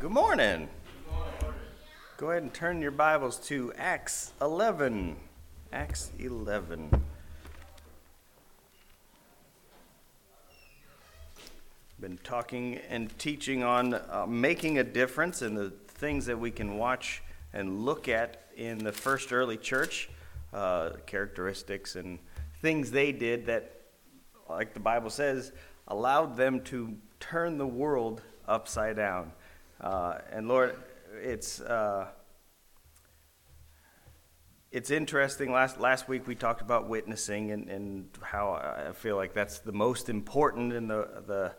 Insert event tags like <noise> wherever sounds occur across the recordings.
Good morning. Go ahead and turn your Bibles to Acts 11. Acts 11. Been talking and teaching on uh, making a difference and the things that we can watch and look at in the first early church, uh, characteristics and things they did that, like the Bible says, allowed them to turn the world upside down. Uh, and Lord, it's uh, it's interesting. Last last week we talked about witnessing and, and how I feel like that's the most important and the the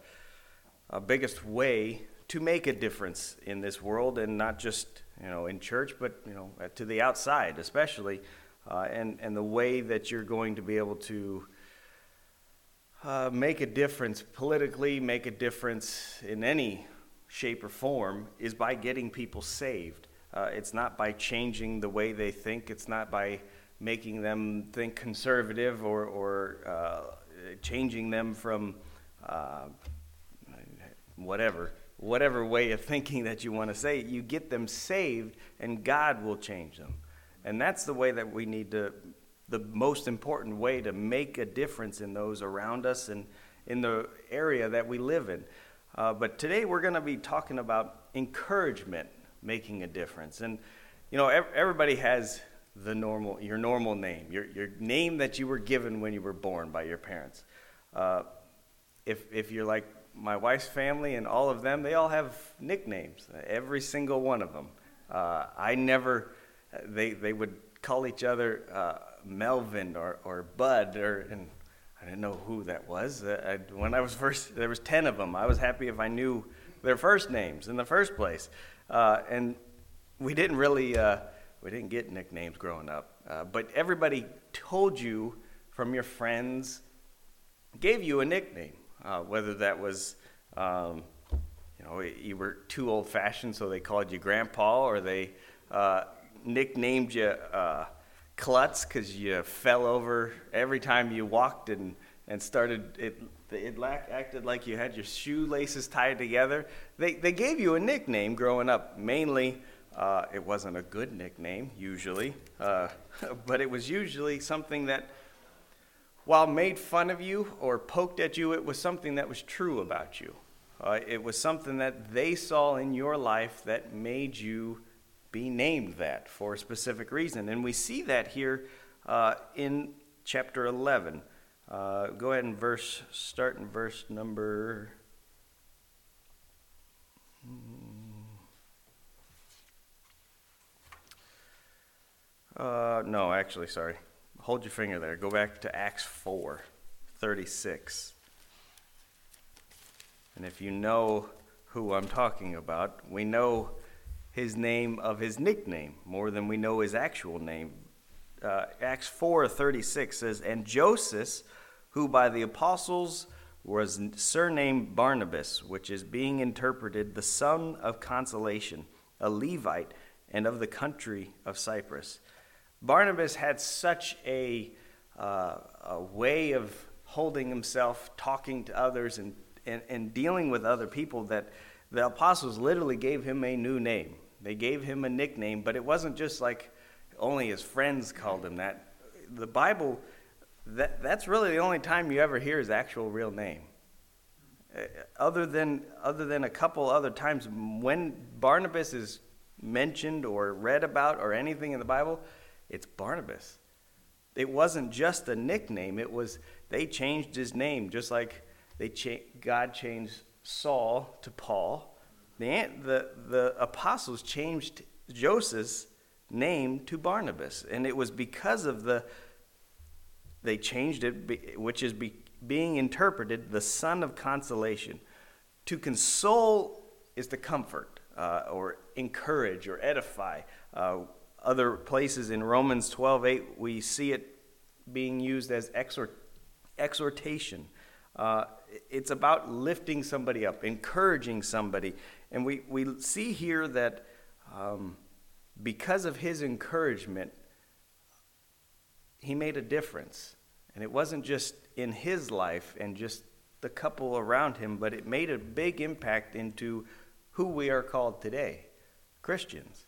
uh, biggest way to make a difference in this world, and not just you know in church, but you know to the outside, especially, uh, and and the way that you're going to be able to. Uh, make a difference politically, make a difference in any shape, or form is by getting people saved. Uh, it's not by changing the way they think, it's not by making them think conservative or, or uh, changing them from uh, whatever, whatever way of thinking that you want to say. You get them saved, and God will change them. And that's the way that we need to, the most important way to make a difference in those around us and in the area that we live in. Uh, but today we're going to be talking about encouragement making a difference. And, you know, everybody has the normal, your normal name, your, your name that you were given when you were born by your parents. Uh, if, if you're like my wife's family and all of them, they all have nicknames, every single one of them. Uh, I never, they, they would call each other uh, Melvin or, or Bud, or, and I didn't know who that was. Uh, I, when I was first, there was 10 of them. I was happy if I knew their first names in the first place. Uh, and we didn't really, uh, we didn't get nicknames growing up. Uh, but everybody told you from your friends, gave you a nickname, uh, whether that was, um, you know, you were too old fashioned, so they called you grandpa, or they uh, nicknamed you klutz because you fell over every time you walked and, and started it it acted like you had your shoelaces tied together. They, they gave you a nickname growing up. Mainly uh, it wasn't a good nickname usually uh, <laughs> but it was usually something that while made fun of you or poked at you it was something that was true about you. Uh, it was something that they saw in your life that made you be named that for a specific reason. And we see that here uh, in chapter 11. Uh, go ahead and verse, start in verse number. Uh, no, actually, sorry. Hold your finger there. Go back to Acts 4 36. And if you know who I'm talking about, we know his name of his nickname more than we know his actual name. Uh, Acts 4:36 says, "And Joseph, who by the apostles was surnamed Barnabas, which is being interpreted the son of consolation, a Levite, and of the country of Cyprus." Barnabas had such a, uh, a way of holding himself, talking to others, and, and, and dealing with other people that the apostles literally gave him a new name. They gave him a nickname, but it wasn't just like only his friends called him that. The Bible, that, that's really the only time you ever hear his actual real name. Uh, other than, other than a couple other times, when Barnabas is mentioned or read about or anything in the Bible, it's Barnabas. It wasn't just a nickname, it was they changed his name, just like they cha- God changed Saul to Paul. The, the, the apostles changed Joseph's name to Barnabas, and it was because of the, they changed it, which is be, being interpreted the son of consolation. To console is to comfort uh, or encourage or edify. Uh, other places in Romans 12 8, we see it being used as exhort, exhortation. Uh, it's about lifting somebody up, encouraging somebody. And we, we see here that um, because of his encouragement, he made a difference. And it wasn't just in his life and just the couple around him, but it made a big impact into who we are called today Christians.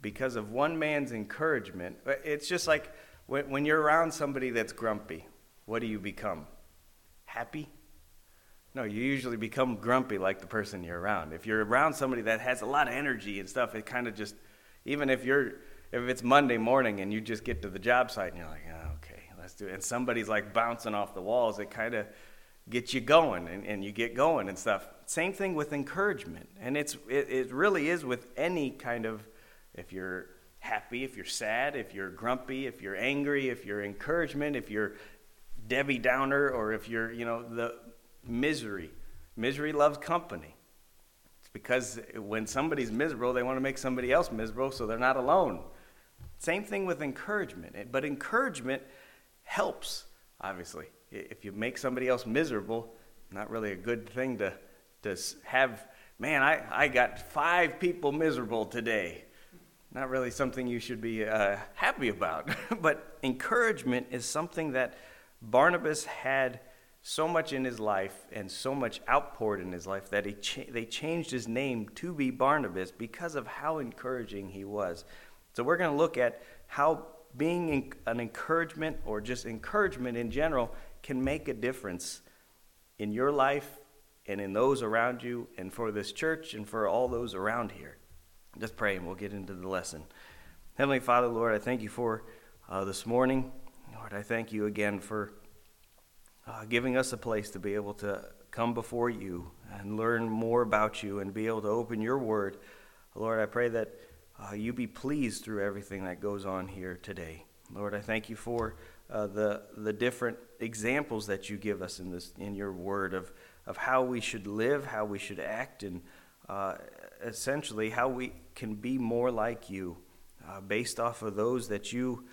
Because of one man's encouragement. It's just like when, when you're around somebody that's grumpy, what do you become? Happy? No, you usually become grumpy like the person you're around. If you're around somebody that has a lot of energy and stuff, it kind of just, even if you're, if it's Monday morning and you just get to the job site and you're like, oh, okay, let's do it. And somebody's like bouncing off the walls, it kind of gets you going and, and you get going and stuff. Same thing with encouragement. And it's, it, it really is with any kind of, if you're happy, if you're sad, if you're grumpy, if you're angry, if you're encouragement, if you're Debbie Downer, or if you're, you know, the misery. Misery loves company. It's because when somebody's miserable, they want to make somebody else miserable so they're not alone. Same thing with encouragement. But encouragement helps, obviously. If you make somebody else miserable, not really a good thing to, to have, man, I, I got five people miserable today. Not really something you should be uh, happy about. <laughs> but encouragement is something that Barnabas had so much in his life and so much outpoured in his life that he cha- they changed his name to be Barnabas because of how encouraging he was. So we're going to look at how being an encouragement or just encouragement in general can make a difference in your life and in those around you and for this church and for all those around here. Just pray and we'll get into the lesson. Heavenly Father, Lord, I thank you for uh, this morning. Lord, I thank you again for uh, giving us a place to be able to come before you and learn more about you and be able to open your word. Lord, I pray that uh, you be pleased through everything that goes on here today. Lord, I thank you for uh, the, the different examples that you give us in, this, in your word of, of how we should live, how we should act, and uh, essentially how we can be more like you uh, based off of those that you,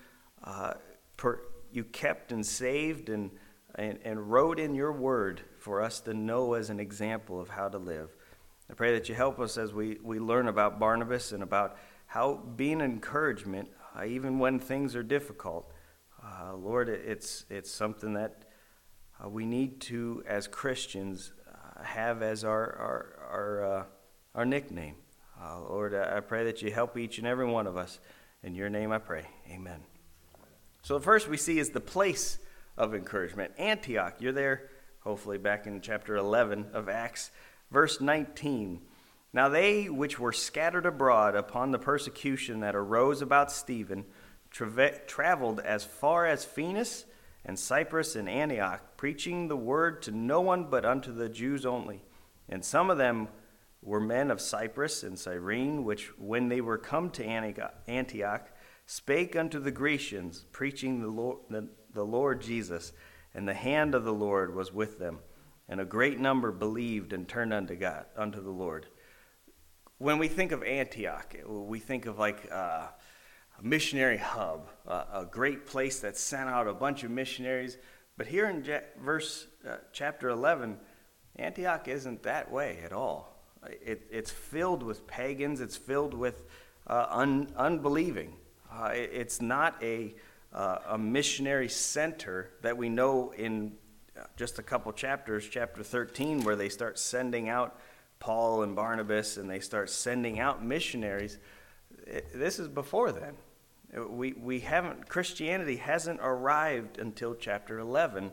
uh, per, you kept and saved and and, and wrote in your word for us to know as an example of how to live. I pray that you help us as we, we learn about Barnabas and about how being encouragement, uh, even when things are difficult. Uh, Lord, it's, it's something that uh, we need to, as Christians, uh, have as our, our, our, uh, our nickname. Uh, Lord, I pray that you help each and every one of us. In your name I pray. Amen. So, the first we see is the place of encouragement. Antioch, you're there, hopefully, back in chapter 11 of Acts, verse 19. Now they which were scattered abroad upon the persecution that arose about Stephen tra- traveled as far as Phoenix and Cyprus and Antioch, preaching the word to no one but unto the Jews only. And some of them were men of Cyprus and Cyrene, which, when they were come to Antioch, spake unto the Grecians, preaching the, Lord, the, the Lord Jesus, and the hand of the Lord was with them, and a great number believed and turned unto God, unto the Lord. When we think of Antioch, we think of like uh, a missionary hub, a great place that sent out a bunch of missionaries. But here in verse uh, chapter 11, Antioch isn't that way at all. It, it's filled with pagans. It's filled with uh, un, unbelieving. Uh, it, it's not a uh, a missionary center that we know in uh, just a couple chapters, chapter 13, where they start sending out Paul and Barnabas and they start sending out missionaries. This is before then. We, we haven't, Christianity hasn't arrived until chapter 11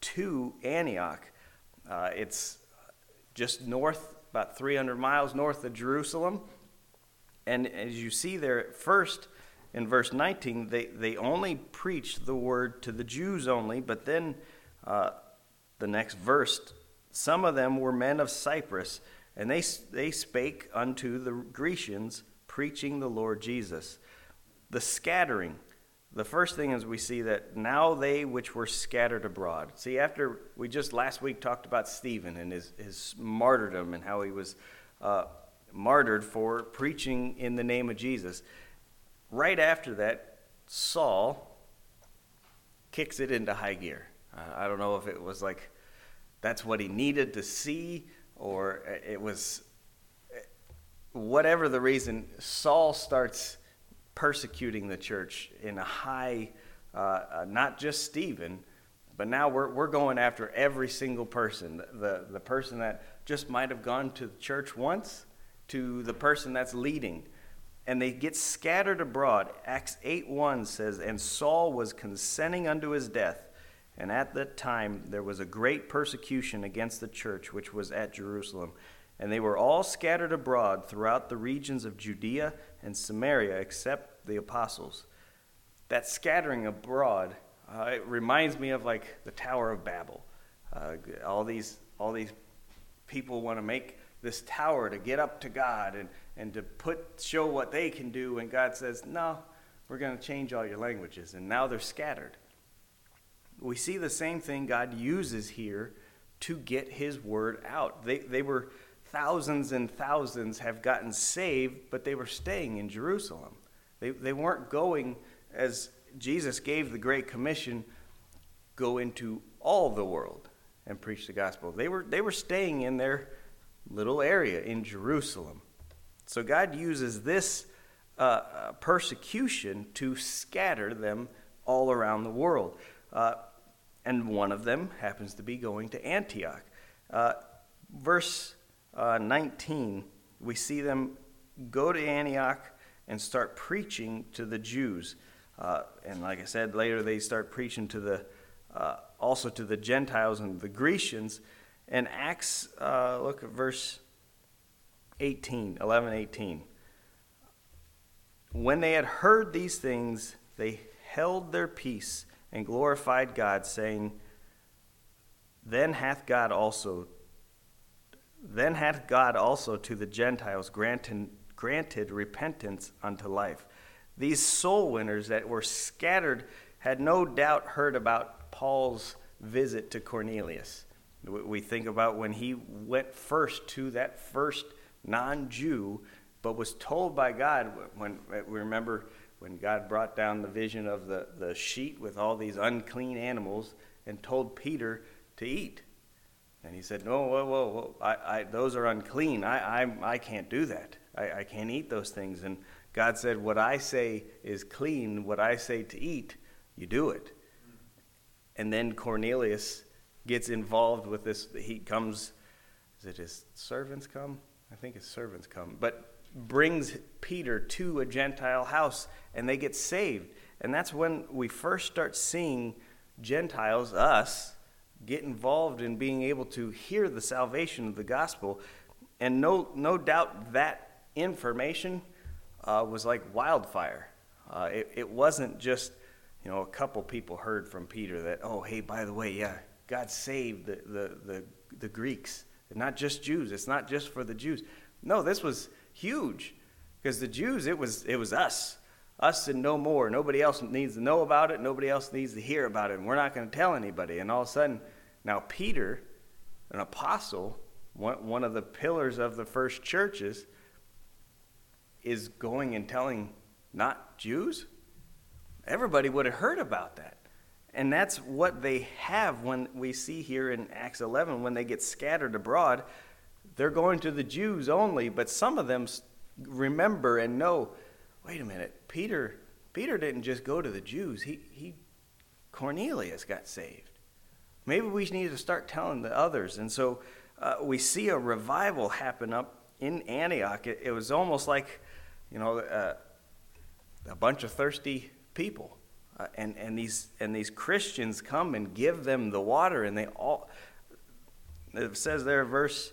to Antioch. Uh, it's just north, about 300 miles north of Jerusalem. And as you see there, at first, in verse 19, they, they only preached the word to the Jews only, but then uh, the next verse, some of them were men of Cyprus, and they, they spake unto the Grecians, preaching the Lord Jesus. The scattering. The first thing is we see that now they which were scattered abroad. See, after we just last week talked about Stephen and his, his martyrdom and how he was uh, martyred for preaching in the name of Jesus right after that, Saul kicks it into high gear. Uh, I don't know if it was like that's what he needed to see or it was whatever the reason, Saul starts persecuting the church in a high, uh, uh, not just Stephen, But now we're, we're going after every single person the, the person that just might have gone to church once, to the person that's leading. And they get scattered abroad. Acts 8 1 says, And Saul was consenting unto his death. And at that time there was a great persecution against the church which was at Jerusalem. And they were all scattered abroad throughout the regions of Judea and Samaria, except the apostles. That scattering abroad, uh, it reminds me of like the Tower of Babel. Uh, all these, all these people want to make this tower to get up to God and, and to put show what they can do, and God says, No, we're going to change all your languages. And now they're scattered. We see the same thing God uses here to get his word out. They, they were thousands and thousands have gotten saved, but they were staying in Jerusalem. They, they weren't going, as Jesus gave the Great Commission, go into all the world and preach the gospel. They were, they were staying in their little area in Jerusalem. So God uses this uh, uh persecution to scatter them all around the world. Uh, and one of them happens to be going to Antioch. Uh, verse uh, 19, we see them go to Antioch and start preaching to the Jews. Uh, and like I said, later they start preaching to the also to the Gentiles and the Grecians. And Acts, look at verse 18, 11, 18. When they had heard these things, they held their peace and glorified God, saying, Then hath God also then hath God also to the Gentiles granted, granted repentance unto life. These soul winners that were scattered had no doubt heard about Paul's visit to Cornelius. We think about when he went first to that first non Jew, but was told by God, when we remember when God brought down the vision of the, the sheet with all these unclean animals and told Peter to eat. And he said, No, whoa, whoa, whoa. I, I, those are unclean. I, I, I can't do that. I, I can't eat those things. And God said, What I say is clean, what I say to eat, you do it. And then Cornelius gets involved with this. He comes, is it his servants come? I think his servants come. But brings Peter to a Gentile house and they get saved. And that's when we first start seeing Gentiles, us, get involved in being able to hear the salvation of the gospel. And no, no doubt that information uh, was like wildfire. Uh, it, it wasn't just, you know, a couple people heard from Peter that, oh, hey, by the way, yeah, God saved the, the, the, the Greeks. Not just Jews. It's not just for the Jews. No, this was huge because the Jews, it was, it was us. Us and no more. Nobody else needs to know about it. Nobody else needs to hear about it. And we're not going to tell anybody. And all of a sudden, now Peter, an apostle, one, one of the pillars of the first churches, is going and telling not Jews. Everybody would have heard about that. And that's what they have when we see here in Acts 11 when they get scattered abroad. They're going to the Jews only, but some of them remember and know wait a minute, Peter, Peter didn't just go to the Jews, he, he, Cornelius got saved. Maybe we need to start telling the others. And so uh, we see a revival happen up in Antioch. It, it was almost like, you know, uh, a bunch of thirsty people. Uh, and, and, these, and these Christians come and give them the water, and they all, it says there, verse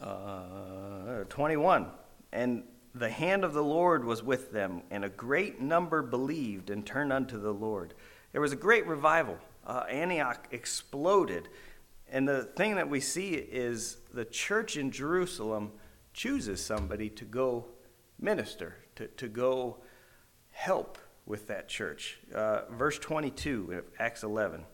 uh, 21. And the hand of the Lord was with them, and a great number believed and turned unto the Lord. There was a great revival. Uh, Antioch exploded. And the thing that we see is the church in Jerusalem chooses somebody to go minister, to, to go help with that church. Uh, verse 22 of Acts 11.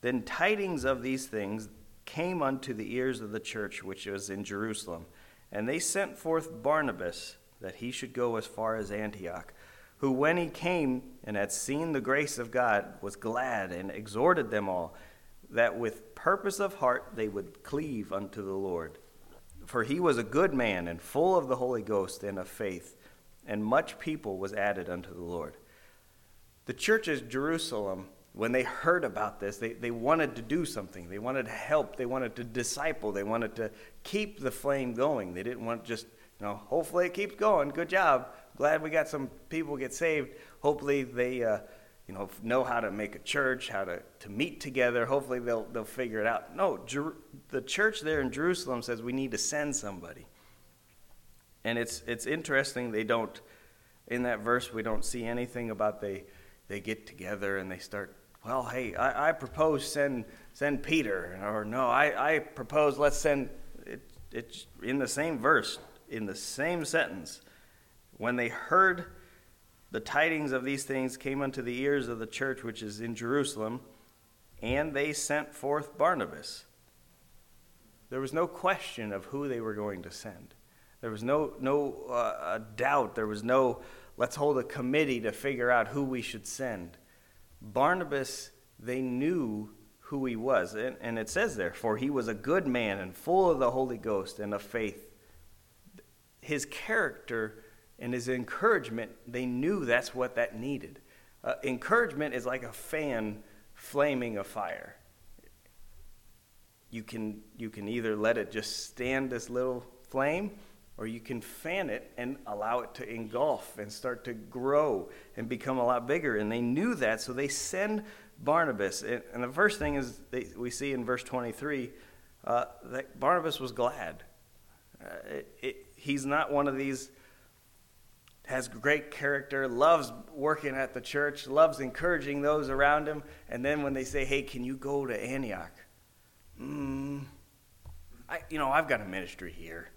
Then tidings of these things came unto the ears of the church which was in Jerusalem. And they sent forth Barnabas that he should go as far as Antioch, who, when he came and had seen the grace of God, was glad and exhorted them all that with purpose of heart they would cleave unto the Lord. For he was a good man and full of the Holy Ghost and of faith, and much people was added unto the Lord. The church at Jerusalem when they heard about this, they, they wanted to do something. They wanted to help. They wanted to disciple. They wanted to keep the flame going. They didn't want just, you know, hopefully it keeps going. Good job. Glad we got some people get saved. Hopefully they, uh, you know, know how to make a church, how to, to meet together. Hopefully they'll, they'll figure it out. No, Jer- the church there in Jerusalem says we need to send somebody. And it's, it's interesting, they don't, in that verse, we don't see anything about they, they get together and they start, well, hey, I, I propose send, send Peter. Or no, I, I propose let's send, it, it's in the same verse, in the same sentence. When they heard the tidings of these things came unto the ears of the church which is in Jerusalem, and they sent forth Barnabas. There was no question of who they were going to send. There was no, no uh, doubt. There was no, let's hold a committee to figure out who we should send. Barnabas, they knew who he was. And, and it says there, for he was a good man and full of the Holy Ghost and of faith. His character and his encouragement, they knew that's what that needed. Uh, encouragement is like a fan flaming a fire. You can, you can either let it just stand this little flame, or you can fan it and allow it to engulf and start to grow and become a lot bigger. And they knew that, so they send Barnabas. And, the first thing is they, we see in verse 23 uh, that Barnabas was glad. Uh, it, it, he's not one of these has great character, loves working at the church, loves encouraging those around him. And then when they say, hey, can you go to Antioch? Mm, I, you know, I've got a ministry here.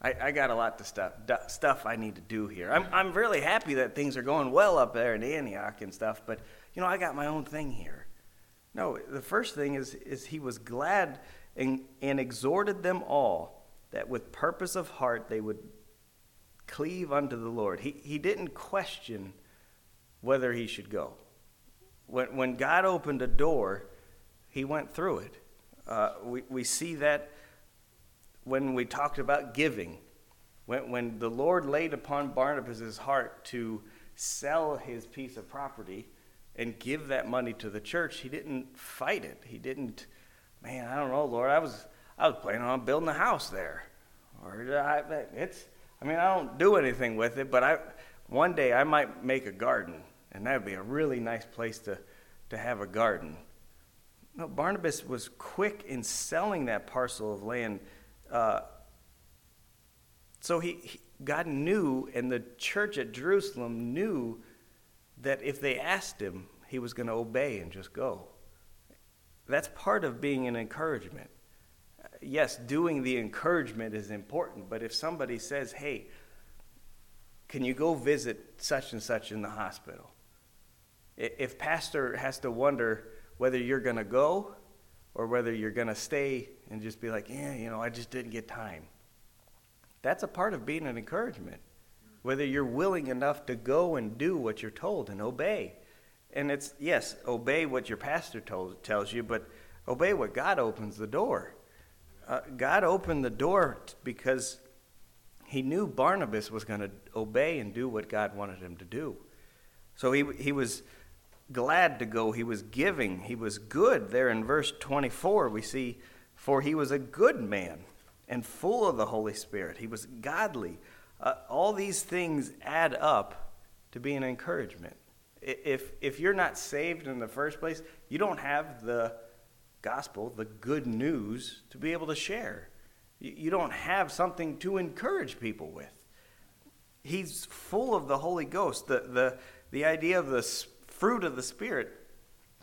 I, I got a lot of stuff, stuff I need to do here. I'm, I'm really happy that things are going well up there in Antioch and stuff, but, you know, I got my own thing here. No, the first thing is, is he was glad and, and exhorted them all that with purpose of heart they would cleave unto the Lord. He, he didn't question whether he should go. When, when God opened a door, he went through it. Uh, we, we see that when we talked about giving. When, when the Lord laid upon Barnabas' heart to sell his piece of property and give that money to the church, he didn't fight it. He didn't, man, I don't know, Lord, I was, I was planning on building a house there. Or I, it's, I mean, I don't do anything with it, but I, one day I might make a garden, and that would be a really nice place to, to have a garden. No, Barnabas was quick in selling that parcel of land. Uh, so he, he, God knew, and the church at Jerusalem knew that if they asked him, he was going to obey and just go. That's part of being an encouragement yes, doing the encouragement is important, but if somebody says, hey, can you go visit such and such in the hospital? If pastor has to wonder whether you're going to go or whether you're going to stay and just be like, yeah, you know, I just didn't get time. That's a part of being an encouragement. Whether you're willing enough to go and do what you're told and obey. And it's, yes, obey what your pastor told, tells you, but obey what God opens the door uh, God opened the door because he knew Barnabas was going to obey and do what God wanted him to do. So he, he was glad to go. He was giving. He was good. There in verse 24, we see, For he was a good man and full of the Holy Spirit. He was godly. Uh, all these things add up to be an encouragement. If, if you're not saved in the first place, you don't have the gospel, the good news, to be able to share. You don't have something to encourage people with. He's full of the Holy Ghost. The, the, the idea of the fruit of the Spirit,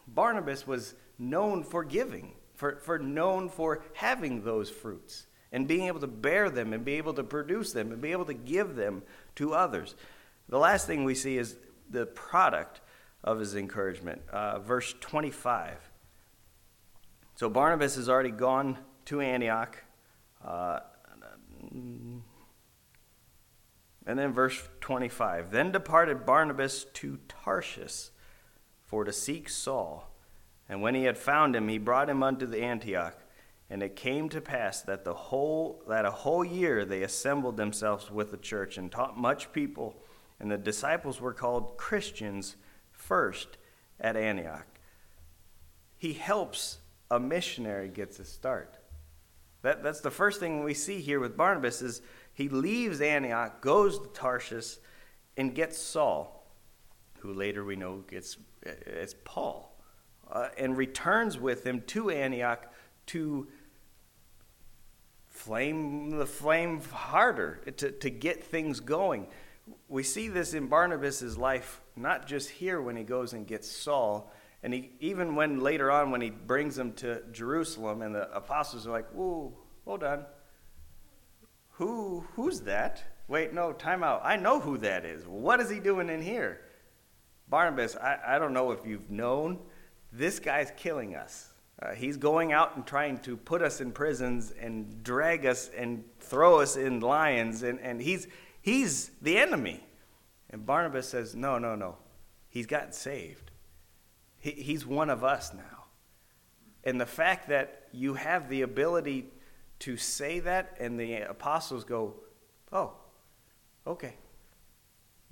Barnabas was known for giving, for, for known for having those fruits and being able to bear them and be able to produce them and be able to give them to others. The last thing we see is the product of his encouragement. Uh, verse 25. So Barnabas has already gone to Antioch. Uh, and then verse 25 Then departed Barnabas to Tarshish for to seek Saul. And when he had found him, he brought him unto the Antioch. And it came to pass that the whole that a whole year they assembled themselves with the church and taught much people, and the disciples were called Christians first at Antioch. he helps a missionary gets a start. That, that's the first thing we see here with Barnabas is he leaves Antioch, goes to Tarshish, and gets Saul, who later we know gets as Paul, uh, and returns with him to Antioch to flame the flame harder, to, to get things going. We see this in Barnabas' life, not just here when he goes and gets Saul, and he, even when later on, when he brings them to Jerusalem, and the apostles are like, Whoa, hold on. Who, who's that? Wait, no, time out. I know who that is. What is he doing in here? Barnabas, I, I don't know if you've known, this guy's killing us. Uh, he's going out and trying to put us in prisons and drag us and throw us in lions, and, and he's, he's the enemy. And Barnabas says, No, no, no. He's gotten saved. He, he's one of us now. And the fact that you have the ability to say that, and the apostles go, Oh, okay.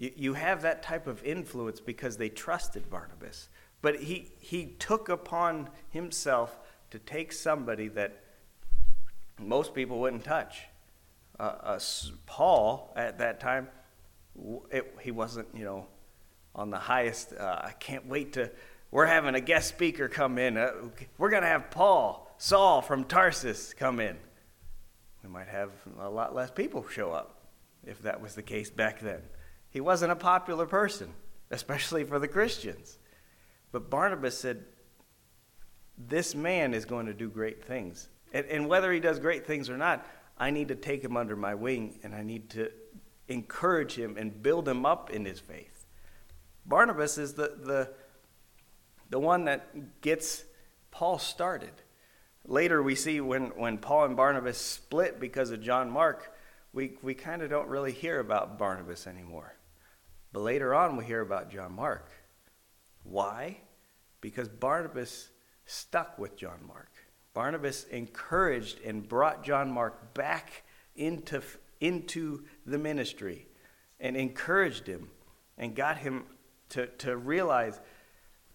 You, you have that type of influence because they trusted Barnabas. But he, he took upon himself to take somebody that most people wouldn't touch. Uh, uh, Paul, at that time, it, he wasn't, you know, on the highest. Uh, I can't wait to we're having a guest speaker come in. Uh, we're going to have Paul, Saul from Tarsus come in. We might have a lot less people show up if that was the case back then. He wasn't a popular person, especially for the Christians. But Barnabas said, This man is going to do great things. And, and whether he does great things or not, I need to take him under my wing and I need to encourage him and build him up in his faith. Barnabas is the, the the one that gets Paul started. Later, we see when, when Paul and Barnabas split because of John Mark, we, we kind of don't really hear about Barnabas anymore. But later on, we hear about John Mark. Why? Because Barnabas stuck with John Mark. Barnabas encouraged and brought John Mark back into, into the ministry and encouraged him and got him to, to realize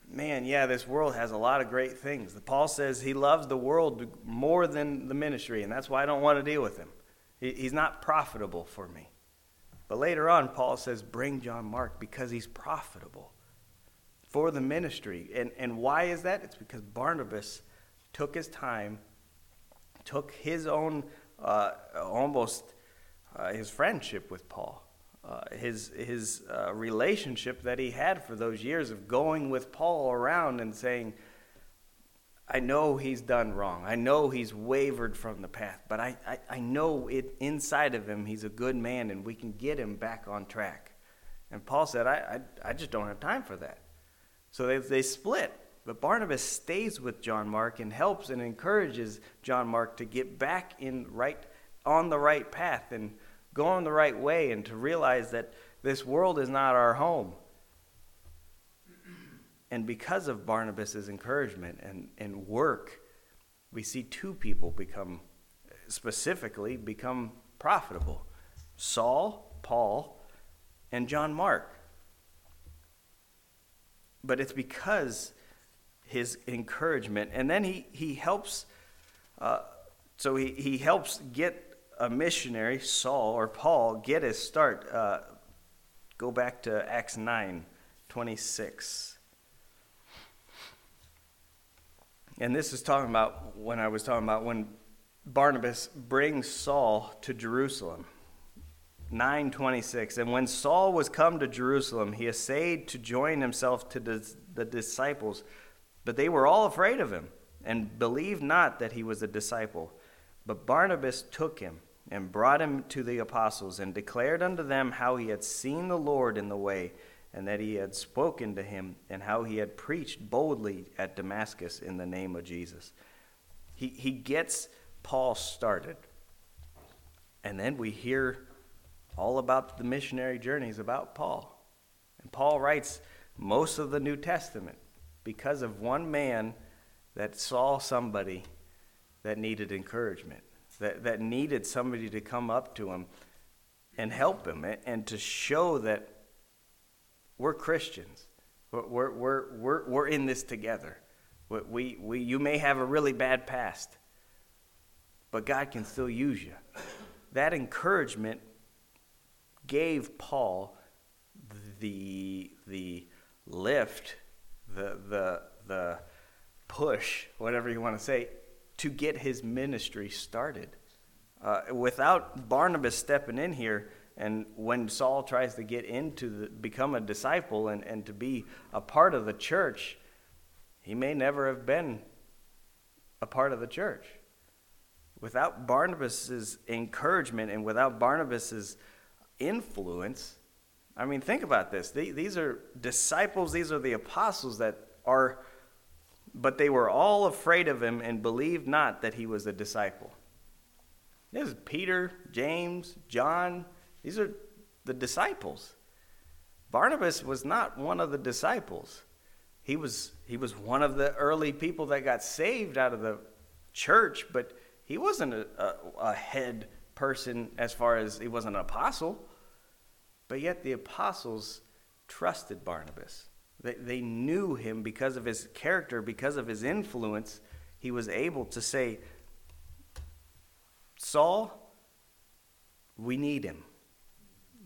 man, yeah, this world has a lot of great things. Paul says he loves the world more than the ministry, and that's why I don't want to deal with him. He's not profitable for me. But later on, Paul says, bring John Mark because he's profitable for the ministry. And, and why is that? It's because Barnabas took his time, took his own, uh, almost uh, his friendship with Paul uh, his, his uh, relationship that he had for those years of going with Paul around and saying, I know he's done wrong. I know he's wavered from the path, but I, I, I know it inside of him he's a good man and we can get him back on track. And Paul said, I, I, I just don't have time for that. So they, they split. But Barnabas stays with John Mark and helps and encourages John Mark to get back in right on the right path. And going the right way and to realize that this world is not our home. And because of Barnabas' encouragement and, and work, we see two people become, specifically, become profitable Saul, Paul, and John Mark. But it's because his encouragement. And then he, he helps, uh, so he, he helps get a missionary, Saul or Paul, get his start. Uh, go back to Acts 9 26. And this is talking about when I was talking about when Barnabas brings Saul to Jerusalem. 926 and when saul was come to jerusalem he essayed to join himself to the disciples but they were all afraid of him and believed not that he was a disciple but barnabas took him and brought him to the apostles, and declared unto them how he had seen the Lord in the way, and that he had spoken to him, and how he had preached boldly at Damascus in the name of Jesus. He, he gets Paul started. And then we hear all about the missionary journeys about Paul. And Paul writes most of the New Testament because of one man that saw somebody that needed encouragement that, that needed somebody to come up to him and help him and to show that we're Christians. We're, we're, we're, we're in this together. We, we, you may have a really bad past, but God can still use you. That encouragement gave Paul the, the lift, the, the, the push, whatever you want to say, to get his ministry started. Uh, without Barnabas stepping in here, and when Saul tries to get into the, become a disciple and, and to be a part of the church, he may never have been a part of the church. Without Barnabas's encouragement and without Barnabas's influence, I mean, think about this. These are disciples, these are the apostles that are, but they were all afraid of him and believed not that he was a disciple. This is Peter, James, John. These are the disciples. Barnabas was not one of the disciples. He was, he was one of the early people that got saved out of the church, but he wasn't a, a, a head person as far as he wasn't an apostle. But yet the apostles trusted Barnabas. They, they knew him because of his character, because of his influence. He was able to say, Saul, we need him.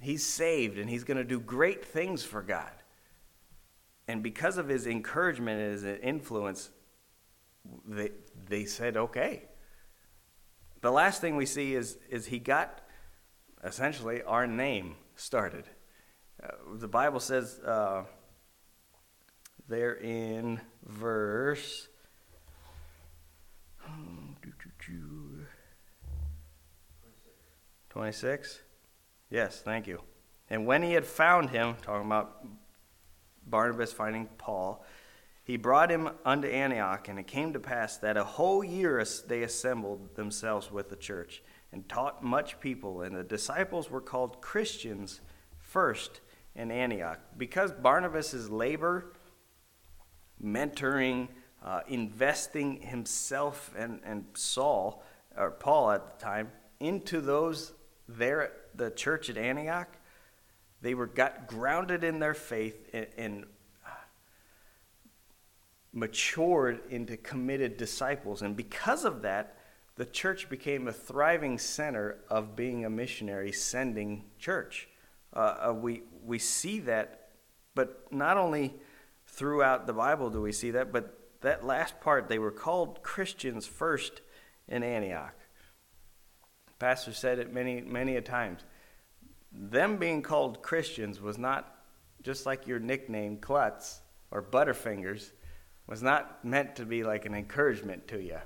He's saved and he's going to do great things for God. And because of his encouragement and his influence, they, they said, okay. The last thing we see is, is he got essentially our name started. Uh, the Bible says uh, there in verse 26. Yes, thank you. And when he had found him, talking about Barnabas finding Paul, he brought him unto Antioch, and it came to pass that a whole year they assembled themselves with the church and taught much people, and the disciples were called Christians first in Antioch. Because Barnabas' labor, mentoring, uh, investing himself and, and Saul, or Paul at the time, into those there the church at Antioch, they were got grounded in their faith and, and matured into committed disciples. And because of that, the church became a thriving center of being a missionary sending church. Uh, uh, we, we see that, but not only throughout the Bible do we see that, but that last part, they were called Christians first in Antioch. Pastor said it many, many a times. Them being called Christians was not just like your nickname, Klutz or Butterfingers, was not meant to be like an encouragement to you.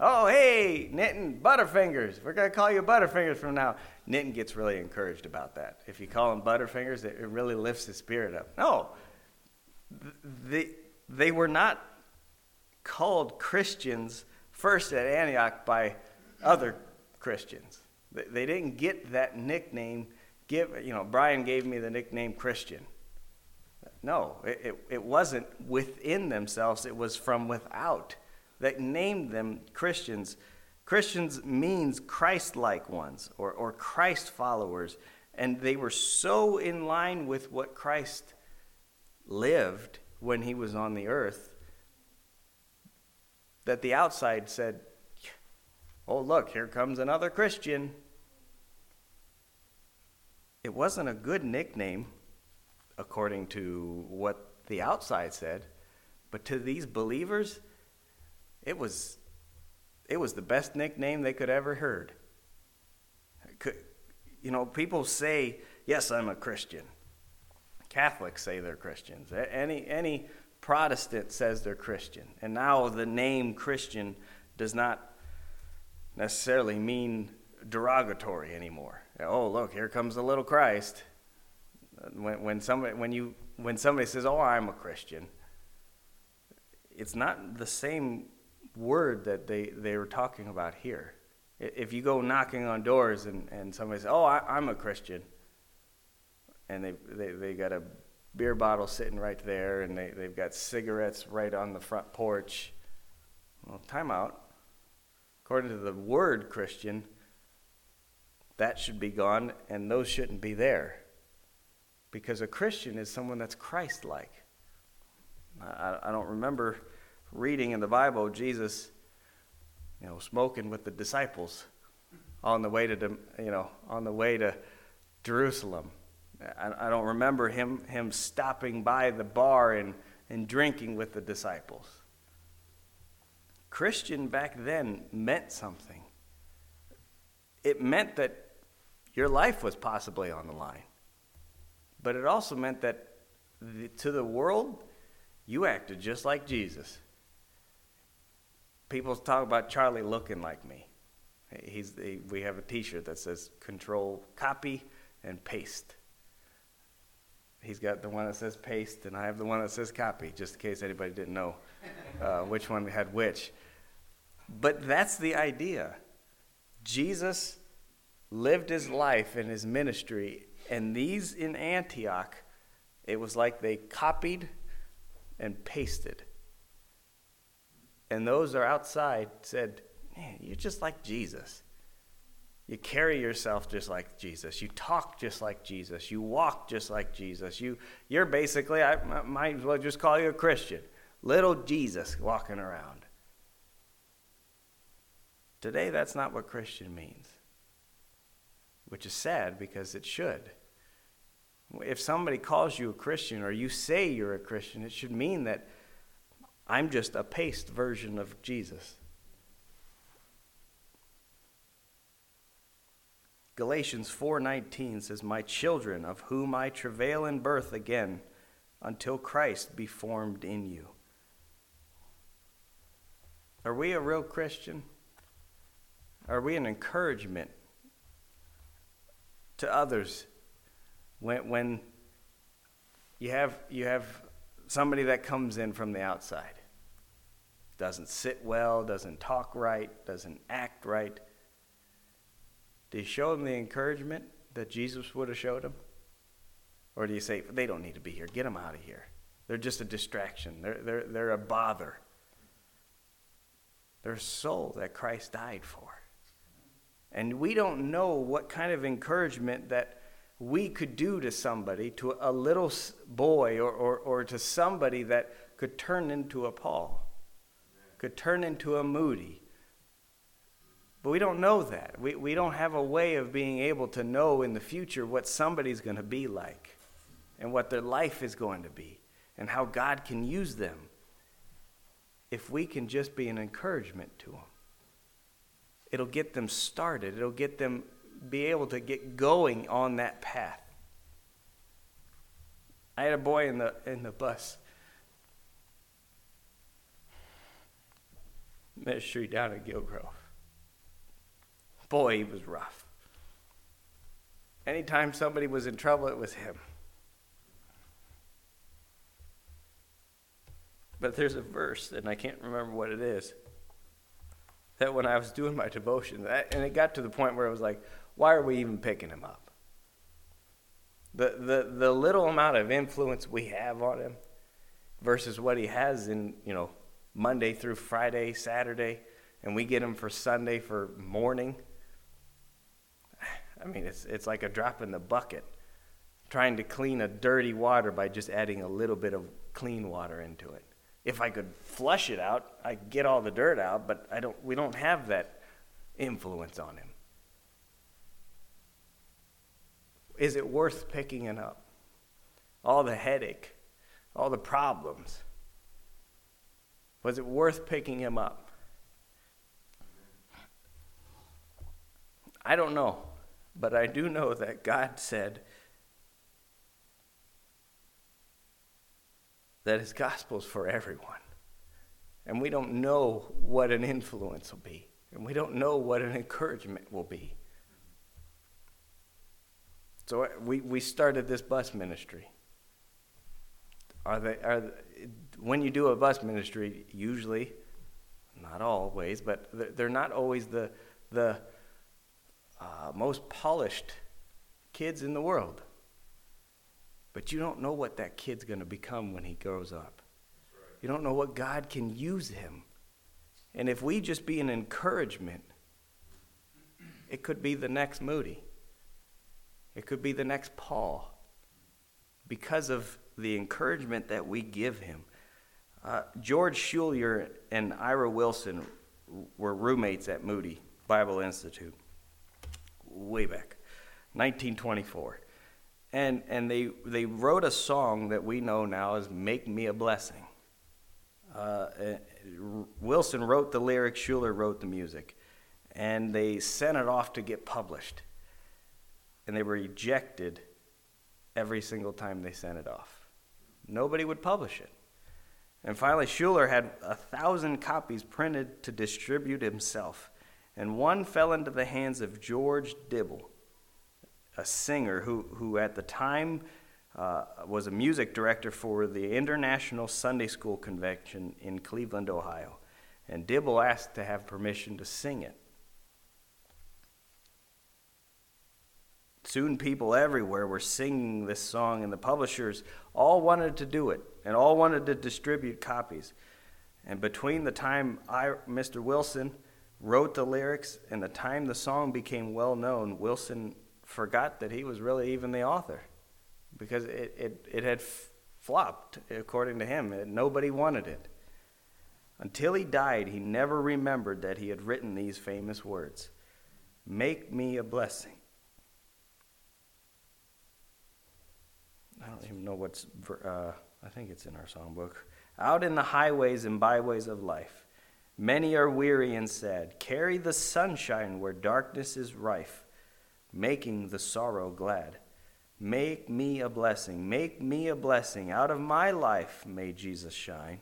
Oh, hey, Nitten, Butterfingers. We're going to call you Butterfingers from now. Nitten gets really encouraged about that. If you call him Butterfingers, it, really lifts his spirit up. No, they, they were not called Christians first at Antioch by other Christians. They, didn't get that nickname. Give, you know, Brian gave me the nickname Christian. No, it, it, it wasn't within themselves, it was from without that named them Christians. Christians means Christ like ones or, or Christ followers. And they were so in line with what Christ lived when he was on the earth that the outside said, Oh, look, here comes another Christian. It wasn't a good nickname, according to what the outside said, but to these believers, it was, it was the best nickname they could ever heard. You know, people say, "Yes, I'm a Christian." Catholics say they're Christians. Any any Protestant says they're Christian, and now the name Christian does not necessarily mean derogatory anymore. Oh, look, here comes the little Christ. When, when somebody when you when somebody says, "Oh, I'm a Christian," it's not the same word that they, they were talking about here. If you go knocking on doors and, and somebody says, Oh, I, am a Christian, and they, they, they got a beer bottle sitting right there, and they, they've got cigarettes right on the front porch. Well, time out. According to the word Christian, that should be gone, and those shouldn't be there. Because a Christian is someone that's Christ like. I, I don't remember reading in the Bible Jesus, you know, smoking with the disciples on the way to, you know, on the way to Jerusalem. I, I don't remember him, him stopping by the bar and, and drinking with the disciples. Christian back then meant something. It meant that your life was possibly on the line. But it also meant that the, to the world, you acted just like Jesus. People talk about Charlie looking like me. He's, he, we have a t shirt that says control, copy, and paste. He's got the one that says paste, and I have the one that says copy, just in case anybody didn't know <laughs> uh, which one had which. But that's the idea. Jesus lived his life and his ministry, and these in Antioch, it was like they copied and pasted. And those are outside said, Man, you're just like Jesus. You carry yourself just like Jesus. You talk just like Jesus. You walk just like Jesus. You, you're basically, I might as well just call you a Christian. Little Jesus walking around. Today, that's not what Christian means, which is sad because it should. If somebody calls you a Christian or you say you're a Christian, it should mean that I'm just a paste version of Jesus. Galatians 4:19 says, "My children, of whom I travail in birth again, until Christ be formed in you." Are we a real Christian? Are we an encouragement to others when, when you, have, you have somebody that comes in from the outside? Doesn't sit well, doesn't talk right, doesn't act right. Do you show them the encouragement that Jesus would have showed them? Or do you say, they don't need to be here, get them out of here? They're just a distraction, they're, they're, they're a bother. They're soul that Christ died for. And we don't know what kind of encouragement that we could do to somebody, to a little boy, or, or, or to somebody that could turn into a Paul, could turn into a Moody. But we don't know that. We, we don't have a way of being able to know in the future what somebody's going to be like and what their life is going to be and how God can use them if we can just be an encouragement to them it'll get them started, it'll get them be able to get going on that path. I had a boy in the in the bus ministry down at Gilgrove. Boy, he was rough. Anytime somebody was in trouble, it was him. But there's a verse, and I can't remember what it is that when I was doing my devotion, and it got to the point where I was like, why are we even picking him up? The, the, the little amount of influence we have on him versus what he has in, you know, Monday through Friday, Saturday, and we get him for Sunday for morning. I mean, it's, it's like a drop in the bucket trying to clean a dirty water by just adding a little bit of clean water into it if I could flush it out, I'd get all the dirt out, but I don't, we don't have that influence on him. Is it worth picking it up? All the headache, all the problems. Was it worth picking him up? I don't know, but I do know that God said, that his gospel is for everyone. And we don't know what an influence will be, and we don't know what an encouragement will be. So uh, we, we started this bus ministry. Are they, are, when you do a bus ministry, usually, not always, but they're not always the, the uh, most polished kids in the world. But you don't know what that kid's going to become when he grows up. You don't know what God can use him. And if we just be an encouragement, it could be the next Moody. It could be the next Paul. Because of the encouragement that we give him. Uh, George Schuler and Ira Wilson were roommates at Moody Bible Institute way back, 1924. And, and they, they wrote a song that we know now as Make Me a Blessing. Uh, eh, Wilson wrote the lyrics, Schuler wrote the music. And they sent it off to get published. And they were rejected every single time they sent it off. Nobody would publish it. And finally, Schuler had a thousand copies printed to distribute himself. And one fell into the hands of George Dibble, a singer who, who at the time uh, was a music director for the International Sunday School Convention in Cleveland, Ohio. And Dibble asked to have permission to sing it. Soon, people everywhere were singing this song, and the publishers all wanted to do it and all wanted to distribute copies. And between the time I, Mr. Wilson wrote the lyrics and the time the song became well known, Wilson forgot that he was really even the author because it, it, it had flopped, according to him. It, nobody wanted it. Until he died, he never remembered that he had written these famous words Make me a blessing. I don't even know what's, uh, I think it's in our songbook. Out in the highways and byways of life, many are weary and sad. Carry the sunshine where darkness is rife, making the sorrow glad. Make me a blessing, make me a blessing. Out of my life may Jesus shine.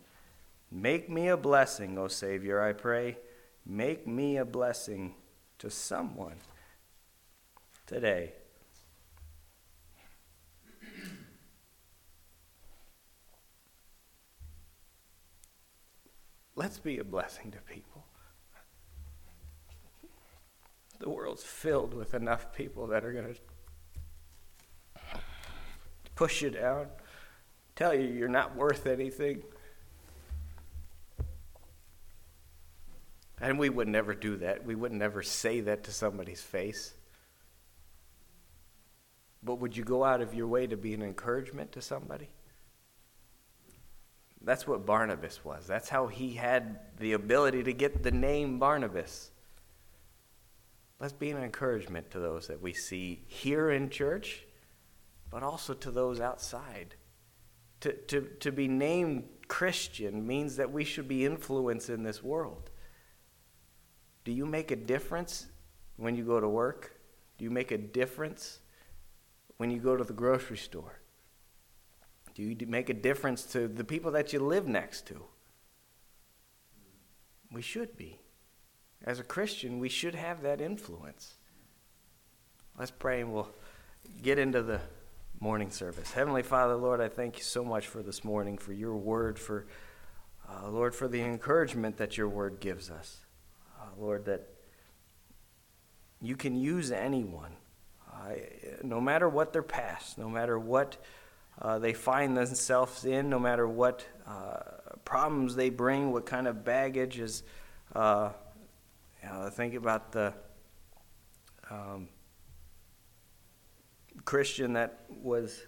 Make me a blessing, O Savior, I pray. Make me a blessing to someone today. Let's be a blessing to people. The world's filled with enough people that are going to push you down, tell you you're not worth anything. And we would never do that. We would never say that to somebody's face. But would you go out of your way to be an encouragement to somebody? That's what Barnabas was. That's how he had the ability to get the name Barnabas. Let's be an encouragement to those that we see here in church, but also to those outside. To, to, to be named Christian means that we should be influence in this world. Do you make a difference when you go to work? Do you make a difference when you go to the grocery store? Do you make a difference to the people that you live next to? We should be. As a Christian, we should have that influence. Let's pray and we'll get into the morning service. Heavenly Father, Lord, I thank you so much for this morning, for your word, for, uh, Lord, for the encouragement that your word gives us. Uh, Lord, that you can use anyone, uh, no matter what their past, no matter what uh, they find themselves in, no matter what uh, problems they bring, what kind of baggage is. Uh, think about the um, Christian that was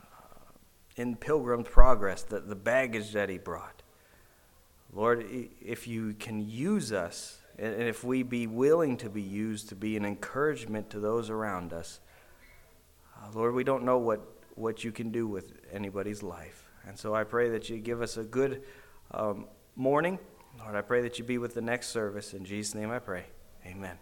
uh, in Pilgrim's Progress, the, the baggage that he brought. Lord, if you can use us, and if we be willing to be used to be an encouragement to those around us, uh, Lord, we don't know what what you can do with anybody's life. And so I pray that you give us a good um, morning. Lord, I pray that you be with the next service. In Jesus' name I pray. Amen.